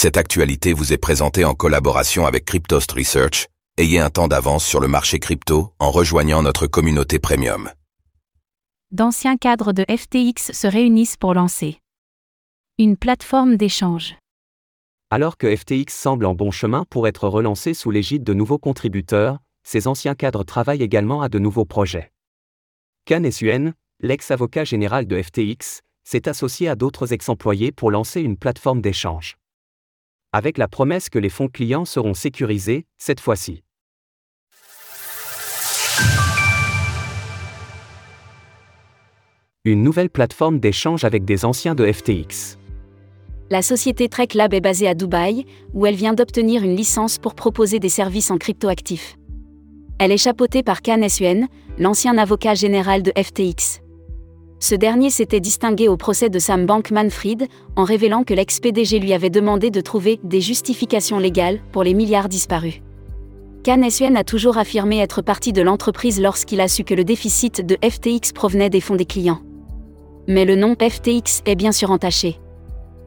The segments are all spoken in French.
Cette actualité vous est présentée en collaboration avec Cryptost Research. Ayez un temps d'avance sur le marché crypto en rejoignant notre communauté premium. D'anciens cadres de FTX se réunissent pour lancer une plateforme d'échange. Alors que FTX semble en bon chemin pour être relancé sous l'égide de nouveaux contributeurs, ses anciens cadres travaillent également à de nouveaux projets. Kan Suen, l'ex-avocat général de FTX, s'est associé à d'autres ex-employés pour lancer une plateforme d'échange. Avec la promesse que les fonds clients seront sécurisés, cette fois-ci. Une nouvelle plateforme d'échange avec des anciens de FTX. La société Trek Lab est basée à Dubaï, où elle vient d'obtenir une licence pour proposer des services en cryptoactifs. Elle est chapeautée par Kan Suen, l'ancien avocat général de FTX. Ce dernier s'était distingué au procès de Sam Bankman-Fried en révélant que l'ex-PDG lui avait demandé de trouver des justifications légales pour les milliards disparus. Kan Suen a toujours affirmé être parti de l'entreprise lorsqu'il a su que le déficit de FTX provenait des fonds des clients. Mais le nom FTX est bien sûr entaché.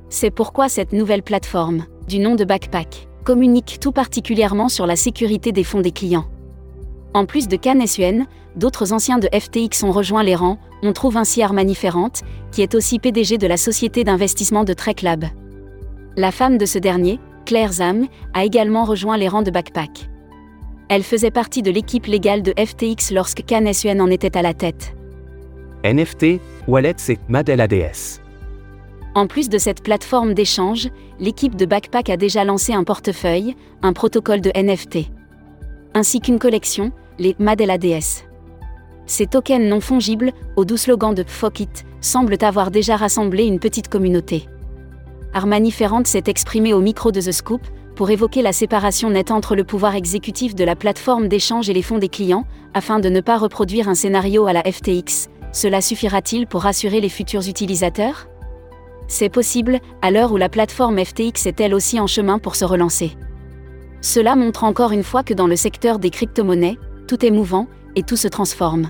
C'est pourquoi cette nouvelle plateforme, du nom de Backpack, communique tout particulièrement sur la sécurité des fonds des clients. En plus de Can Suen, d'autres anciens de FTX ont rejoint les rangs, on trouve ainsi Armani Ferrante, qui est aussi PDG de la société d'investissement de Trek Lab. La femme de ce dernier, Claire Zam, a également rejoint les rangs de Backpack. Elle faisait partie de l'équipe légale de FTX lorsque Can Suen en était à la tête. NFT, Wallet c'est Madel ADS. En plus de cette plateforme d'échange, l'équipe de Backpack a déjà lancé un portefeuille, un protocole de NFT, ainsi qu'une collection, les Madel ADS. Ces tokens non fongibles, au doux slogan de Fuck It, semblent avoir déjà rassemblé une petite communauté. Armani Ferrand s'est exprimé au micro de The Scoop pour évoquer la séparation nette entre le pouvoir exécutif de la plateforme d'échange et les fonds des clients, afin de ne pas reproduire un scénario à la FTX. Cela suffira-t-il pour rassurer les futurs utilisateurs? C'est possible, à l'heure où la plateforme FTX est elle aussi en chemin pour se relancer. Cela montre encore une fois que dans le secteur des crypto-monnaies, tout est mouvant et tout se transforme.